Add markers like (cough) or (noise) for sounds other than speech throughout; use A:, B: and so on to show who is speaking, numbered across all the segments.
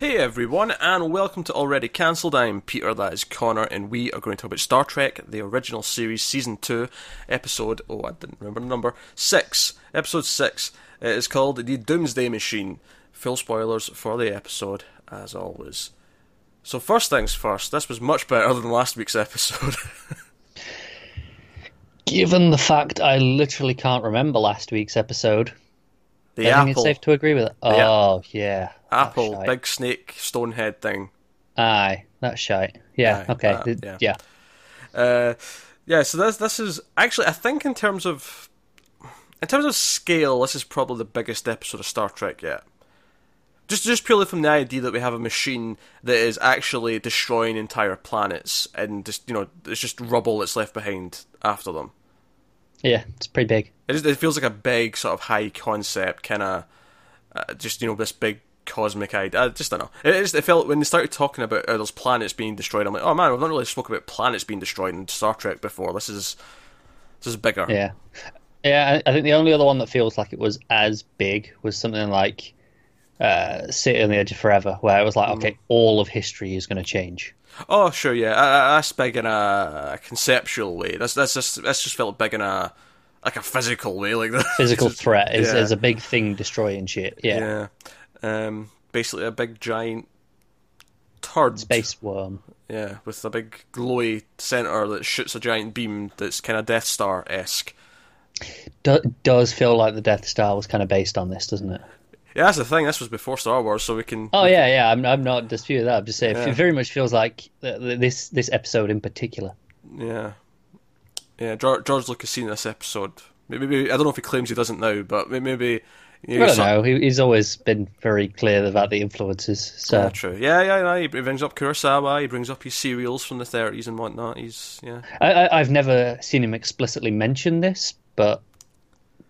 A: Hey everyone, and welcome to Already Cancelled. I'm Peter, that is Connor, and we are going to talk about Star Trek, the original series, season 2, episode, oh, I didn't remember the number, 6. Episode 6. It is called The Doomsday Machine. Full spoilers for the episode, as always. So, first things first, this was much better than last week's episode. (laughs)
B: Given the fact I literally can't remember last week's episode,
A: the
B: I think it's safe to agree with it. Oh, yeah.
A: apple, big snake, stonehead thing.
B: Aye, that's shite. Yeah,
A: Aye,
B: okay.
A: that-
B: th-
A: yeah.
B: yeah.
A: Uh, yeah, so this this is actually I think in terms of in terms of scale, this is probably the biggest episode of Star Trek yet. Just just purely from the idea that we have a machine that is actually destroying entire planets and just you know it's just rubble that's left behind after them.
B: Yeah, it's pretty big.
A: It, is, it feels like a big sort of high concept kind of uh, just you know this big cosmic idea. I just don't know. It, is, it felt when they started talking about uh, those planets being destroyed. I'm like, oh man, we've not really spoken about planets being destroyed in Star Trek before. This is this is bigger.
B: Yeah. Yeah, I think the only other one that feels like it was as big was something like uh, City on the Edge of Forever, where it was
A: Mm.
B: like, okay, all of history is going to change.
A: Oh sure, yeah. That's big in a, a conceptual way. That's that's just that's just felt big in a like a physical way, like that.
B: Physical (laughs) threat is,
A: yeah.
B: is a big thing destroying shit. Yeah.
A: yeah. Um, basically a big giant turd.
B: Space worm.
A: Yeah, with a big glowy center that shoots a giant beam that's kind of Death Star esque.
B: Do- does feel like the Death Star was kind of based on this, doesn't it?
A: Yeah, that's the thing. This was before Star Wars, so we can.
B: Oh yeah, yeah. I'm I'm not disputing that. I'm just saying
A: Yeah.
B: it very much feels like th- th- this this episode in particular.
A: Yeah, yeah. George, George Lucas seen this episode. Maybe, maybe I don't know if he claims he doesn't now, but maybe. You
B: I don't
A: saw-
B: know. He, he's always been very clear about the influences. So
A: Yeah, true. Yeah, yeah, yeah. He brings up Kurosawa. He brings up his serials from the thirties and whatnot. He's yeah.
B: I, I, I've never seen him explicitly mention this, but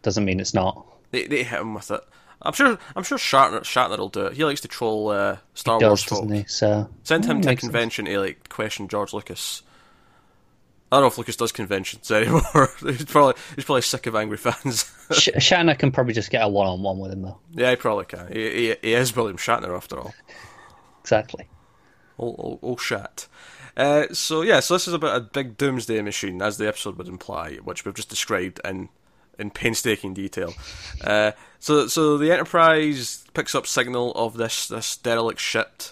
B: doesn't mean it's not.
A: They they hit him with it. I'm sure. I'm sure Shatner Shatner will do it. He likes to troll uh, Star
B: He
A: Wars
B: does,
A: folk.
B: he? So
A: Send him
B: Mm,
A: to a
B: makes sense.
A: convention to like question George Lucas. I don't know if Lucas does conventions (laughs) anymore. he's probably he's probably sick of angry fans. (laughs)
B: Sh- Shatner can probably just get a one on one with him though.
A: yeah, he probably can. He, he, he is William Shatner after all.
B: Exactly.
A: Old, old shat. Uh, so yeah, so this is about a big doomsday machine, as the episode would imply, which we've just described in in painstaking detail. Uh, so so the Enterprise picks up signal of this this derelict ship.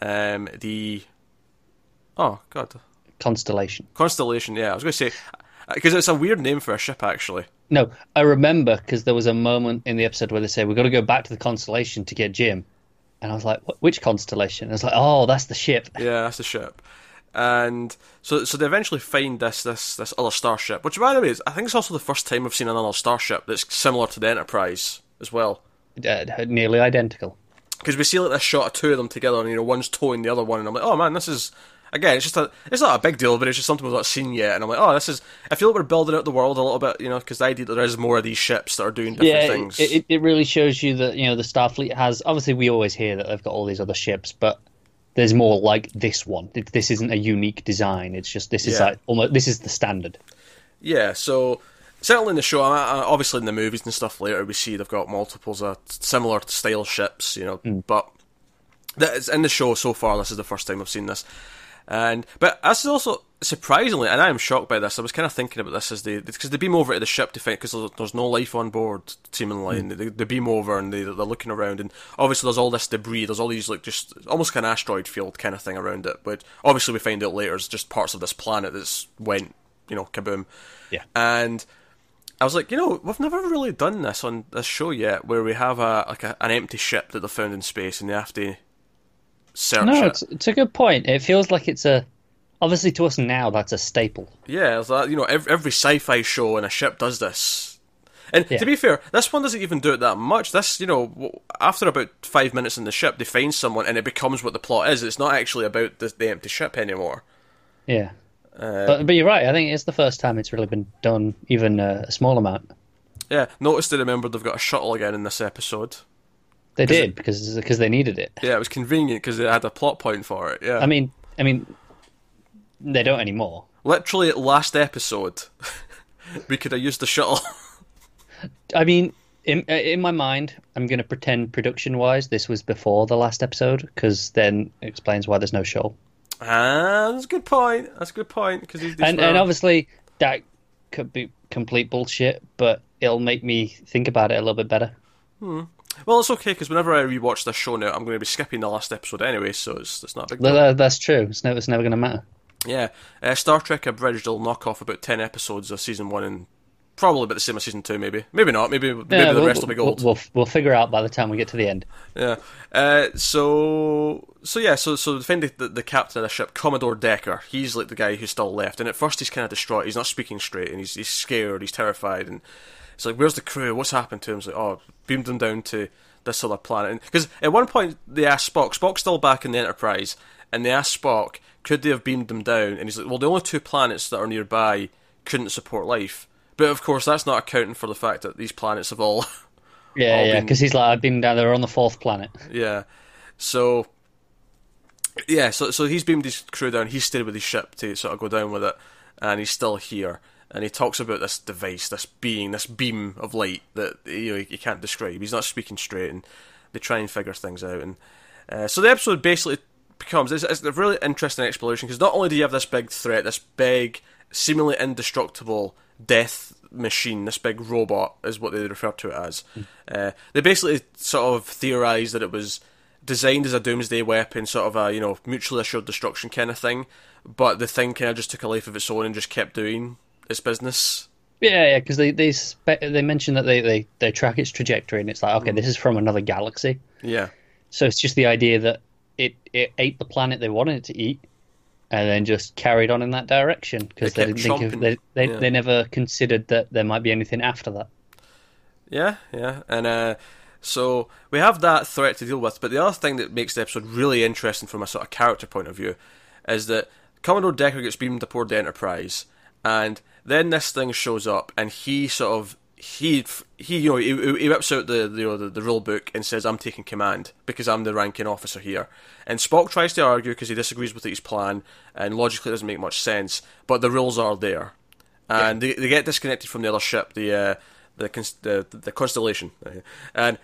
A: Um, the oh god,
B: Constellation.
A: Constellation. Yeah, I was going to say because it's a weird name for a ship actually.
B: No, I remember because there was a moment in the episode where they say we've got to go back to the Constellation to get Jim, and I was like, which Constellation? I was like, oh, that's the ship.
A: Yeah, that's the ship. And so, so they eventually find this this this other starship, which by the way, is, I think it's also the first time we've seen another starship that's similar to the Enterprise as well.
B: Uh, nearly identical.
A: Because we see like this shot of two of them together, and you know one's towing the other one, and I'm like, oh man, this is again, it's just a, it's not a big deal, but it's just something we've not seen yet, and I'm like, oh, this is. I feel like we're building out the world a little bit, you know, because the idea that there is more of these ships that are doing different
B: yeah,
A: things.
B: It, it, it really shows you that you know the Starfleet has. Obviously, we always hear that they've got all these other ships, but there's more like this one. This isn't a unique design. It's just this is
A: Yeah.
B: like almost this is the standard.
A: Yeah, so certainly in the show, obviously in the movies and stuff later, we see they've got multiples of similar style ships, you know. Mm. But that is, in the show so far, this is the first time I've seen this. And but this is also surprisingly, and I am shocked by this. I was kind of thinking about this as they because they beam over to the ship to find because there's, there's no life on board, seemingly. Hmm. And they, they beam over and they, they're looking around, and obviously there's all this debris. There's all these like just almost like an asteroid field kind of thing around it. But obviously we find out later it's just parts of this planet that's went, you know, kaboom.
B: Yeah.
A: And I was like, you know, we've never really done this on this show yet, where we have a like a, an empty ship that they found in space, and they have to search
B: No,
A: it.
B: it's, it's a good point. It feels like it's a obviously to us now that's a staple.
A: Yeah, like, you know, every, every sci-fi show and a ship does this. And
B: Yeah.
A: to be fair, this one doesn't even do it that much. This, you know, after about five minutes in the ship, they find someone, and it becomes what the plot is. It's not actually about the, the empty ship anymore.
B: Yeah.
A: Uh,
B: but but you're right. I think it's the first time it's really been done, even uh, a small amount.
A: yeah, notice they remembered they've got a shuttle again in this episode.
B: They did because because they needed it.
A: Yeah, it was convenient because they had a plot point for it. Yeah,
B: I mean, I mean, they don't anymore.
A: literally at last episode, (laughs) we could have used the shuttle. (laughs)
B: I mean, in uh, in my mind, I'm going to pretend production wise this was before the last episode because then it explains why there's no show.
A: Ah, that's a good point. That's a good point because
B: and and obviously that could be complete bullshit, but it'll make me think about it a little bit better.
A: Hmm. Well, it's okay because whenever I rewatch this show now, I'm going to be skipping the last episode anyway, so it's, it's not a big
B: deal. That's true. It's it's never going to matter.
A: Yeah. Uh, Star Trek Abridged will knock off about 10 episodes of season one and probably about the same as season two, maybe. Maybe not. Maybe maybe yeah, the
B: we'll,
A: rest will be gold.
B: We'll, we'll, we'll figure out by the time we get to the end.
A: Yeah. Uh, so so yeah. So so defending the, the captain of the ship, Commodore Decker. He's like the guy who's still left, and at first he's kind of distraught. He's not speaking straight, and he's he's scared. He's terrified, and it's like, where's the crew? What's happened to him? It's like, oh, beamed them down to this other planet. Because at one point they asked Spock. Spock's still back in the Enterprise, and they asked Spock, could they have beamed them down? And he's like, well, the only two planets that are nearby couldn't support life. But of course, that's not accounting for the fact that these planets have all. (laughs)
B: Yeah, all yeah, because he's like, I've been down there on the fourth planet.
A: Yeah, so yeah, so so he's beamed his crew down. He stayed with his ship to sort of go down with it, and he's still here. And he talks about this device, this being, this beam of light that you know he can't describe. He's not speaking straight, and they try and figure things out. And uh, so the episode basically becomes it's, it's a really interesting exploration because not only do you have this big threat, this big, seemingly indestructible death machine, this big robot, is what they refer to it as. Mm. Uh, they basically sort of theorise that it was designed as a doomsday weapon, sort of a you know mutually assured destruction kind of thing. But the thing kind of just took a life of its own and just kept doing its business.
B: Yeah, yeah, because they they spe- they mention that they, they they track its trajectory, and it's like okay, mm. this is from another galaxy.
A: Yeah.
B: So it's just the idea that it it ate the planet they wanted it to eat, and then just carried on in that direction because they, they, didn't think of, they they, yeah. they never considered that there might be anything after that.
A: Yeah, yeah, and uh, so we have that threat to deal with. But the other thing that makes the episode really interesting from a sort of character point of view is that Commodore Decker gets beamed aboard the Enterprise, and then this thing shows up, and he sort of he he you know he, he whips out the, the you know the, the rule book and says I'm taking command because I'm the ranking officer here. And Spock tries to argue because he disagrees with his plan and logically it doesn't make much sense. But the rules are there, and yeah. they, they get disconnected from the other ship, the uh, the, the the Constellation, and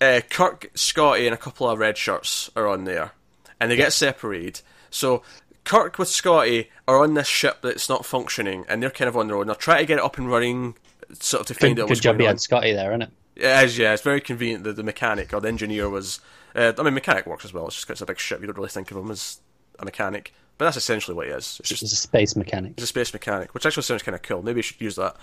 A: uh, Kirk, Scotty, and a couple of red shirts are on there, and they get separated. So Kirk with Scotty are on this ship that's not functioning, and they're kind of on their own. They're trying to get it up and running, sort of to find
B: good,
A: out what's
B: good
A: going on.
B: had Scotty there, isn't it?
A: It is, yeah. It's very convenient that the mechanic or the engineer was. Uh, I mean, mechanic works as well. It's just it's a big ship. You don't really think of him as a mechanic, but that's essentially what he is.
B: It's just it's a space mechanic.
A: It's a space mechanic, which actually sounds kind of cool. Maybe you should use that.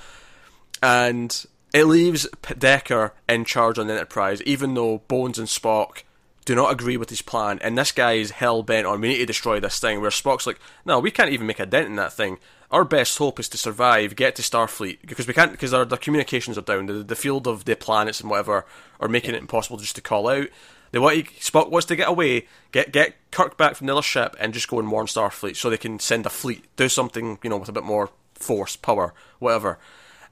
A: And it leaves Decker in charge on the Enterprise, even though Bones and Spock do not agree with his plan, and this guy is hell bent on we need to destroy this thing. Where Spock's like, no, we can't even make a dent in that thing. Our best hope is to survive, get to Starfleet because we can't because our, their communications are down. The, the field of the planets and whatever are making it impossible just to call out. They want to, Spock wants to get away, get get Kirk back from the other ship, and just go and warn Starfleet so they can send a fleet, do something you know with a bit more force, power, whatever.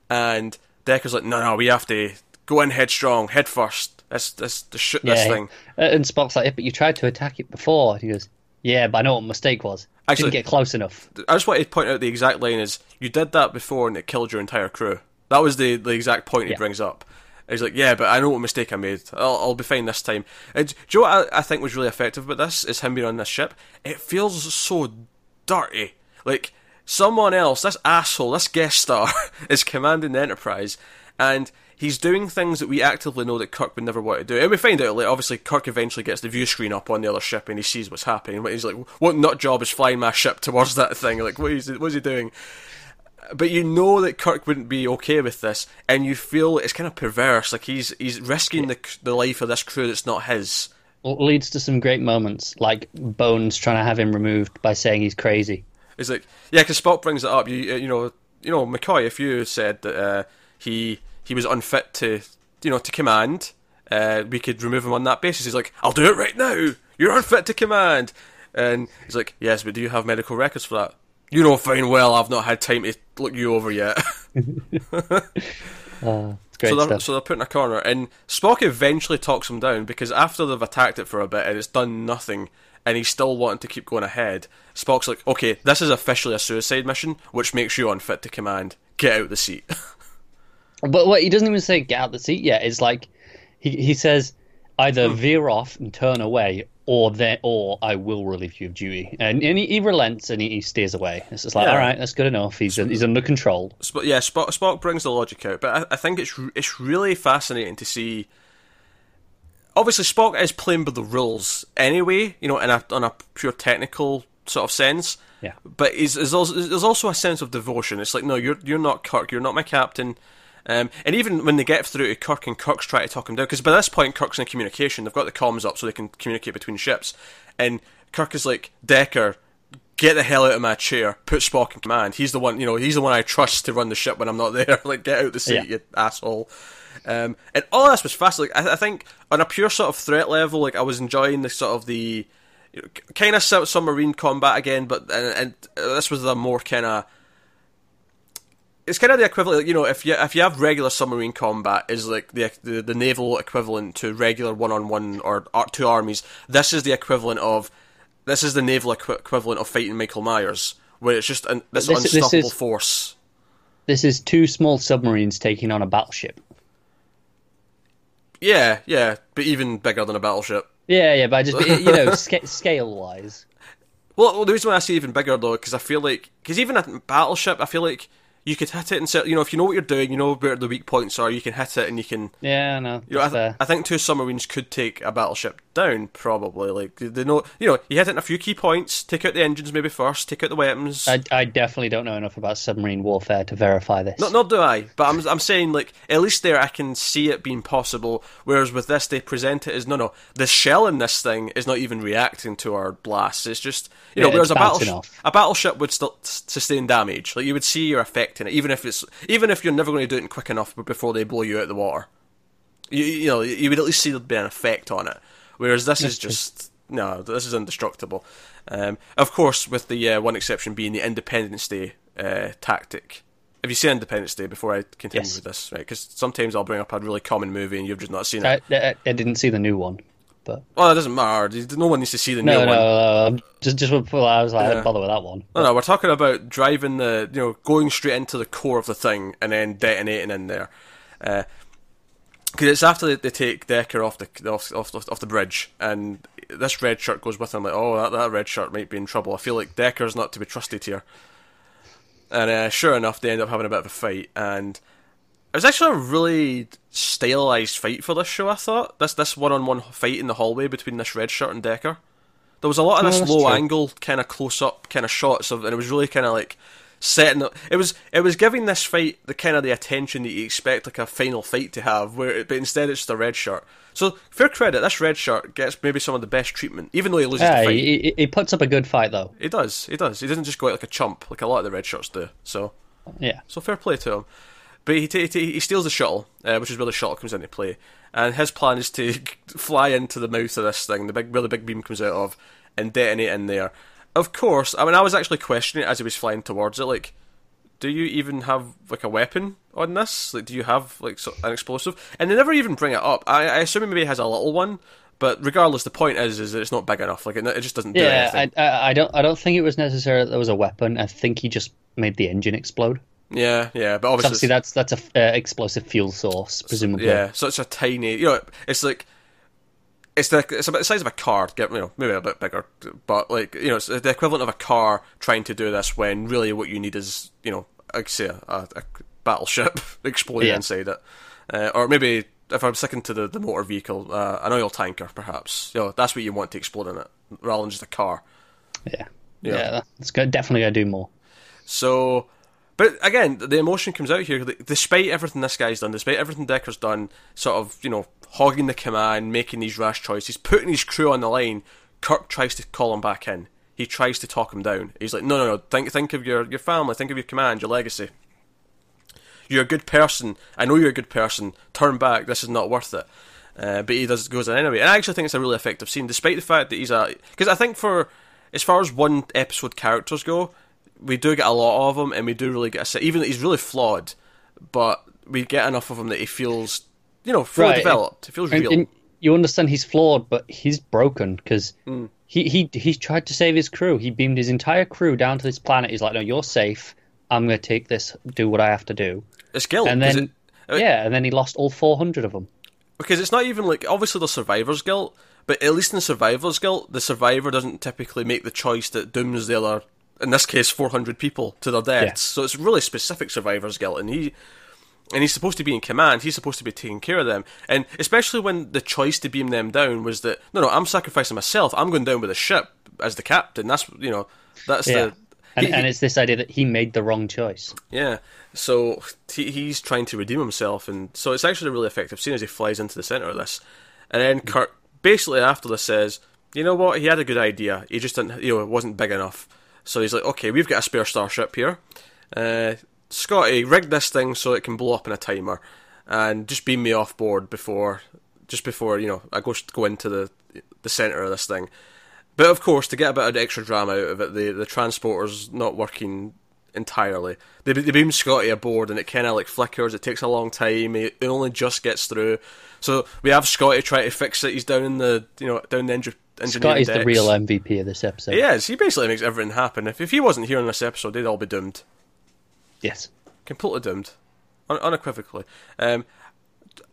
A: And Decker's like, no, no, we have to go in headstrong, head first. Let's, let's, let's shoot yeah, this thing.
B: And Spock's like, yeah, but you tried to attack it before. He goes, yeah, but I know what mistake was. Actually, Didn't get close enough.
A: I just want to point out the exact line is, you did that before and it killed your entire crew. That was the, the exact point he yeah. brings up. he's like, yeah, but I know what mistake I made. I'll, I'll be fine this time. And do you know what I, I think was really effective about this? Is him being on this ship. It feels so dirty. Like, someone else, this asshole, this guest star, (laughs) is commanding the Enterprise, and he's doing things that we actively know that Kirk would never want to do. And we find out, like, obviously, Kirk eventually gets the view screen up on the other ship and he sees what's happening. He's like, what nut job is flying my ship towards that thing? Like, what is, what is he doing? But you know that Kirk wouldn't be okay with this, and you feel it's kind of perverse. Like he's he's risking the the life of this crew that's not his.
B: Well, leads to some great moments, like Bones trying to have him removed by saying he's crazy.
A: It's like, yeah, because Spock brings it up. You you know you know McCoy, if you said that uh, he he was unfit to you know to command, uh, we could remove him on that basis. He's like, I'll do it right now. You're unfit to command, and he's like, yes, but do you have medical records for that? You know fine well I've not had time to look you over yet. (laughs)
B: uh,
A: so, they're, so they're put in a corner, and Spock eventually talks him down because after they've attacked it for a bit and it's done nothing, and he's still wanting to keep going ahead. Spock's like, okay, this is officially a suicide mission, which makes you unfit to command. Get out the seat. (laughs)
B: But what he doesn't even say get out the seat yet. It's like he he says either hmm. veer off and turn away, or then or I will relieve you of duty. And, and he, he, relents and he, he steers away. It's just like, yeah. all right, that's good enough. He's he's under control.
A: But yeah, Spock, Spock brings the logic out. But I, I think it's it's really fascinating to see. Obviously, Spock is playing by the rules anyway. You know, in a on a pure technical sort of sense.
B: Yeah.
A: But there's also, there's also a sense of devotion. It's like, no, you're you're not Kirk. You're not my captain. Um, and even when they get through to Kirk and Kirk's trying to talk him down, because by this point Kirk's in communication, they've got the comms up so they can communicate between ships. And Kirk is like, Decker, get the hell out of my chair, put Spock in command. He's the one, you know, he's the one I trust to run the ship when I'm not (laughs) there. like, get out the seat, yeah. you asshole. Um, and all this was fast. Like, I, I, think on a pure sort of threat level, like I was enjoying the sort of the you know, kind of submarine combat again, but and, and this was the more kind of it's kind of the equivalent. You know, if you if you have regular submarine combat, is like the the, the naval equivalent to regular one on one or, two armies. This is the equivalent of this is the naval equi- equivalent of fighting Michael Myers, where it's just an, this, this unstoppable this is, force.
B: This is two small submarines taking on a battleship.
A: Yeah, yeah, but even bigger than a battleship.
B: Yeah, yeah, but just (laughs) you know, sc- scale wise.
A: Well, the reason why I say even bigger though, because I feel like because even a battleship, I feel like you could hit it and set, you know if you know what you're doing, you know where the weak points are, you can hit it and you can.
B: Yeah, no.
A: You know, I, th- I, think two submarines could take a battleship down probably. Like they know, you know, you hit it in a few key points, take out the engines maybe first, take out the weapons.
B: I, I definitely don't know enough about submarine warfare to verify this.
A: Not, not do I, but I'm I'm saying like at least there I can see it being possible. Whereas with this, they present it as no, no, the shell in this thing is not even reacting to our blasts. It's just you know, whereas a battleship, a battleship would still sustain damage. Like you would see you're it, even if it's even if you're never going to do it quick enough before they blow you out of the water. You, you know, you would at least see there'd be an effect on it. Whereas this is just no, this is indestructible. Um, of course, with the uh, one exception being the Independence Day uh, tactic. Have you seen Independence Day before I continue yes. with this? Right, because sometimes I'll bring up a really common movie and you've just not seen it.
B: I, I, I didn't see the new one. But
A: well, it doesn't matter. No one needs to see the
B: no,
A: new
B: no,
A: one.
B: No, no, just just well, I was like, yeah. I didn't bother with that one.
A: No, no, we're talking about driving the, you know, going straight into the core of the thing and then detonating in there. Because uh, it's after they, they, take Decker off the off, off, off the bridge, and this red shirt goes with him. Like, oh, that, that red shirt might be in trouble. I feel like Decker's not to be trusted here. And uh, sure enough, they end up having a bit of a fight, and was actually a really stylized fight for this show. I thought this this one on one fight in the hallway between this red shirt and Decker. There was a lot of this low true. angle, kind of close up, kind of shots of, and it was really kind of like setting. Up, it was it was giving this fight the kind of the attention that you expect like a final fight to have, where it, but instead it's just a red shirt. So fair credit, this red shirt gets maybe some of the best treatment, even though he loses yeah, the fight.
B: He, he puts up a good fight though.
A: He does, he does. He doesn't just go out like a chump like a lot of the red shirts do. So
B: yeah,
A: so fair play to him. But he, t- he steals the shuttle, uh, which is where the shuttle comes into play. And his plan is to (laughs) fly into the mouth of this thing, the big, where the big beam comes out of, and detonate in there. Of course, I mean, I was actually questioning it as he was flying towards it. Like, do you even have like a weapon on this? Like, do you have like so, an explosive? And they never even bring it up. I, I assume maybe he has a little one, but regardless, the point is, is that it's not big enough. Like, it, it just doesn't. Do
B: yeah, I, I, I don't, I don't think it was necessary that there was a weapon. I think he just made the engine explode.
A: Yeah, yeah, but obviously,
B: obviously that's that's a uh, explosive fuel source, presumably.
A: Yeah, such a tiny, you know, it's like it's the it's about the size of a car. Get you know maybe a bit bigger, but like you know it's the equivalent of a car trying to do this when really what you need is you know like say a, a battleship (laughs) exploding yeah. inside it, uh, or maybe if I'm sticking to the, the motor vehicle, uh, an oil tanker perhaps. You know that's what you want to explode in it rather than just a car.
B: Yeah, yeah, that's good. Definitely gonna do more.
A: So but again, the emotion comes out here. Despite everything this guy's done, despite everything Decker's done, sort of, you know, hogging the command, making these rash choices, putting his crew on the line, Kirk tries to call him back in. He tries to talk him down. He's like, no, no, no, think, think of your, your family, think of your command, your legacy. You're a good person. I know you're a good person. Turn back. This is not worth it. Uh, but he does goes in anyway. And I actually think it's a really effective scene, despite the fact that he's a. Because I think for as far as one episode characters go, we do get a lot of him, and we do really get a set. Even though he's really flawed, but we get enough of him that he feels, you know, fully right. developed. He feels and, real. And
B: you understand he's flawed, but he's broken because mm. he he he's tried to save his crew. He beamed his entire crew down to this planet. He's like, "No, you're safe. I'm going to take this, do what I have to do."
A: It's guilt,
B: and then yeah, and then he lost all 400 of them.
A: Because it's not even like obviously the survivor's guilt, but at least in survivor's guilt, the survivor doesn't typically make the choice that dooms the other, in this case, 400 people to their deaths. So it's really specific survivor's guilt, and he and he's supposed to be in command. He's supposed to be taking care of them, and especially when the choice to beam them down was that no, no, I'm sacrificing myself. I'm going down with the ship as the captain. That's you know, that's
B: Yeah.
A: the.
B: And,
A: he-
B: and it's this idea that he made the wrong choice.
A: yeah, so he, he's trying to redeem himself, and so it's actually a really effective scene as he flies into the center of this, and then mm. Kirk basically after this says, "You know what? He had a good idea. He just didn't. You know, it wasn't big enough." So he's like, "Okay, we've got a spare starship here. Uh, Scotty, rig this thing so it can blow up in a timer, and just beam me off board before, just before you know I go go into the the center of this thing." But of course, to get a bit of extra drama out of it, the the transporter's not working entirely. They, they beam Scotty aboard, and it kind of like flickers. It takes a long time. It only just gets through. So we have Scotty try to fix it. He's down in the you know down the engine.
B: Scotty's the
A: decks.
B: real MVP of this episode.
A: He is. He basically makes everything happen. If if he wasn't here in this episode, they'd all be doomed.
B: Yes.
A: Completely doomed, Un- unequivocally. Um,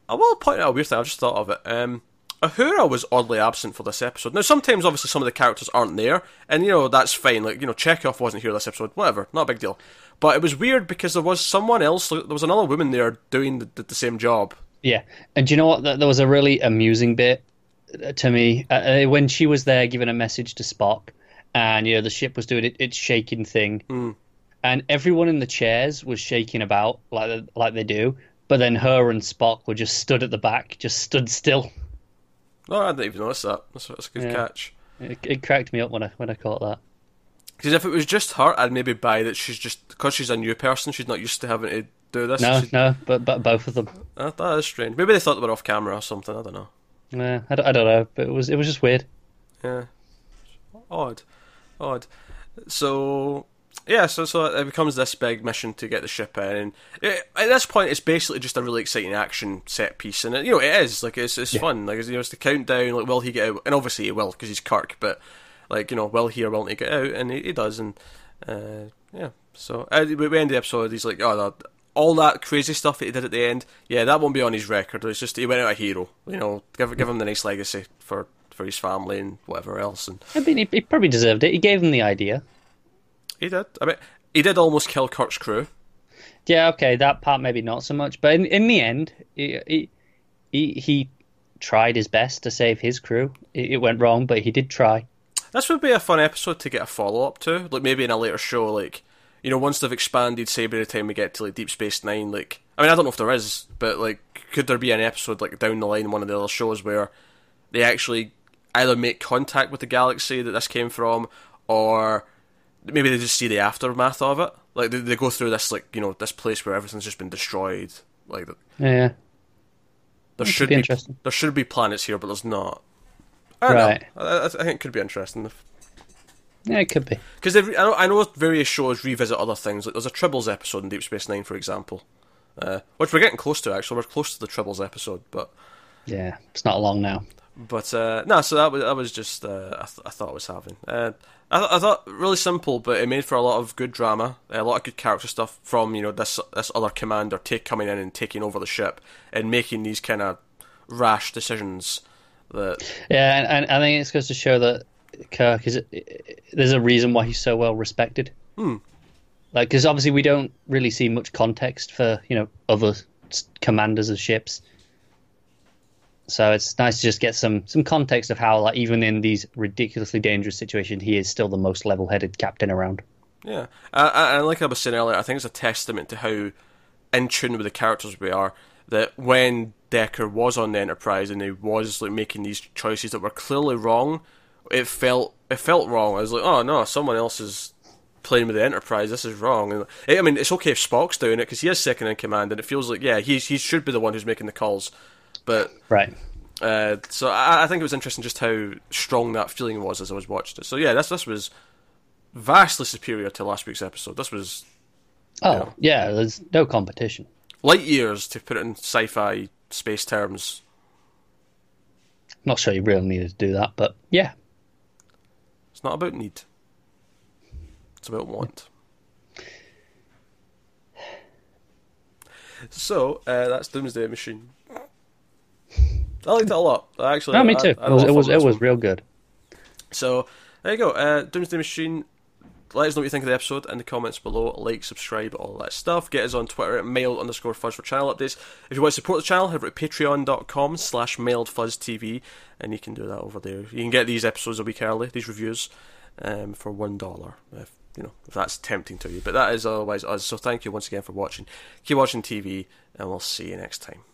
A: I will point out a weird thing. I've just thought of it. Um, Uhura was oddly absent for this episode. Now, sometimes, obviously, some of the characters aren't there, and you know that's fine. Like you know, Chekov wasn't here this episode. Whatever, not a big deal. But it was weird because there was someone else. There was another woman there doing the, the, the same job.
B: Yeah, and do you know what? There was a really amusing bit to me uh, uh, when she was there giving a message to Spock, and you know the ship was doing it, its shaking thing, and everyone in the chairs was shaking about like they- like they do, but then her and Spock were just stood at the back, just stood still.
A: No, I didn't even notice that. That's, that's a good
B: Yeah.
A: catch.
B: It, it cracked me up when I when I caught that.
A: Because if it was just her, I'd maybe buy that she's just because she's a new person. She's not used to having to do this.
B: No,
A: She-
B: no, but but both of them.
A: That, that is strange. Maybe they thought they were off camera or something. I don't know.
B: Yeah, I, don't- I don't know, but it was it was just weird.
A: Yeah, odd, odd. So yeah, so so it becomes this big mission to get the ship in, it, at this point, it's basically just a really exciting action set piece, and it, you know it is like it's it's fun. Like it's, you know, it's the countdown. Like, will he get out? And obviously he will because he's Kirk. But like you know, will he or will he get out? And he, he does, and uh, yeah. So uh, we we end the episode. He's like, oh, that, all that crazy stuff that he did at the end. Yeah, that won't be on his record. It's just he went out a hero. You know, give give him the nice legacy for for his family and whatever else. And
B: I mean, he, he probably deserved it. He gave them the idea.
A: he did. I mean, he did almost kill Kirk's crew.
B: Yeah, okay, that part maybe not so much, but in in the end, he he he, he tried his best to save his crew. It, it went wrong, but he did try.
A: This would be a fun episode to get a follow up to, like maybe in a later show, like you know, once they've expanded, say by the time we get to like Deep Space Nine, like I mean, I don't know if there is, but like, could there be an episode like down the line, in one of the other shows where they actually either make contact with the galaxy that this came from, or maybe they just see the aftermath of it, like they, they go through this like you know this place where everything's just been destroyed, like
B: Yeah,
A: there should
B: be
A: be,
B: interesting.
A: there should be planets here, but there's not. I don't
B: Right.
A: know. I, I I think it could be interesting. If,
B: yeah, it could be.
A: Because I know, I know various shows revisit other things. Like there's a Tribbles episode in Deep Space Nine, for example, uh, which we're getting close to. Actually, we're close to the Tribbles episode, but
B: Yeah, it's not long now.
A: but uh, no. So that was that was just uh, I, th- I thought I was having. Uh, I, th- I thought really simple, but it made for a lot of good drama, a lot of good character stuff from you know this this other commander take coming in and taking over the ship and making these kind of rash decisions that
B: Yeah, and, and I think it's goes to show that Kirk is. There's a reason why he's so well respected.
A: Hmm.
B: Like, because obviously we don't really see much context for you know other commanders of ships. So it's nice to just get some some context of how, like, even in these ridiculously dangerous situations, he is still the most level-headed captain around.
A: Yeah, and like I was saying earlier, I think it's a testament to how in tune with the characters we are. That when Decker was on the Enterprise and he was like making these choices that were clearly wrong, it felt it felt wrong. I was like, oh no, someone else is playing with the Enterprise. This is wrong. And I mean, it's okay if Spock's doing it because he is second in command, and it feels like yeah, he he should be the one who's making the calls. But
B: Right.
A: uh, so I, I think it was interesting just how strong that feeling was as I was watching it. So yeah, this this was vastly superior to last week's episode. This was
B: Oh yeah, there's no competition.
A: light years to put it in sci-fi space terms.
B: Not sure you really needed to do that, but yeah,
A: not about need. It's about want. So uh, that's Doomsday Machine. I liked it a lot. Actually,
B: no, me too.
A: I, I
B: it was it was, it was real good.
A: So there you go. Uh, Doomsday Machine. Let us know what you think of the episode in the comments below. Like, subscribe, all that stuff. Get us on Twitter at mail underscore fuzz for channel updates. If you want to support the channel, head over to patreon.com slash mailed fuzz TV, and you can do that over there. You can get these episodes a week early, these reviews, um, for one dollar. If you know if that's tempting to you, but that is otherwise us. So thank you once again for watching. Keep watching TV, and we'll see you next time.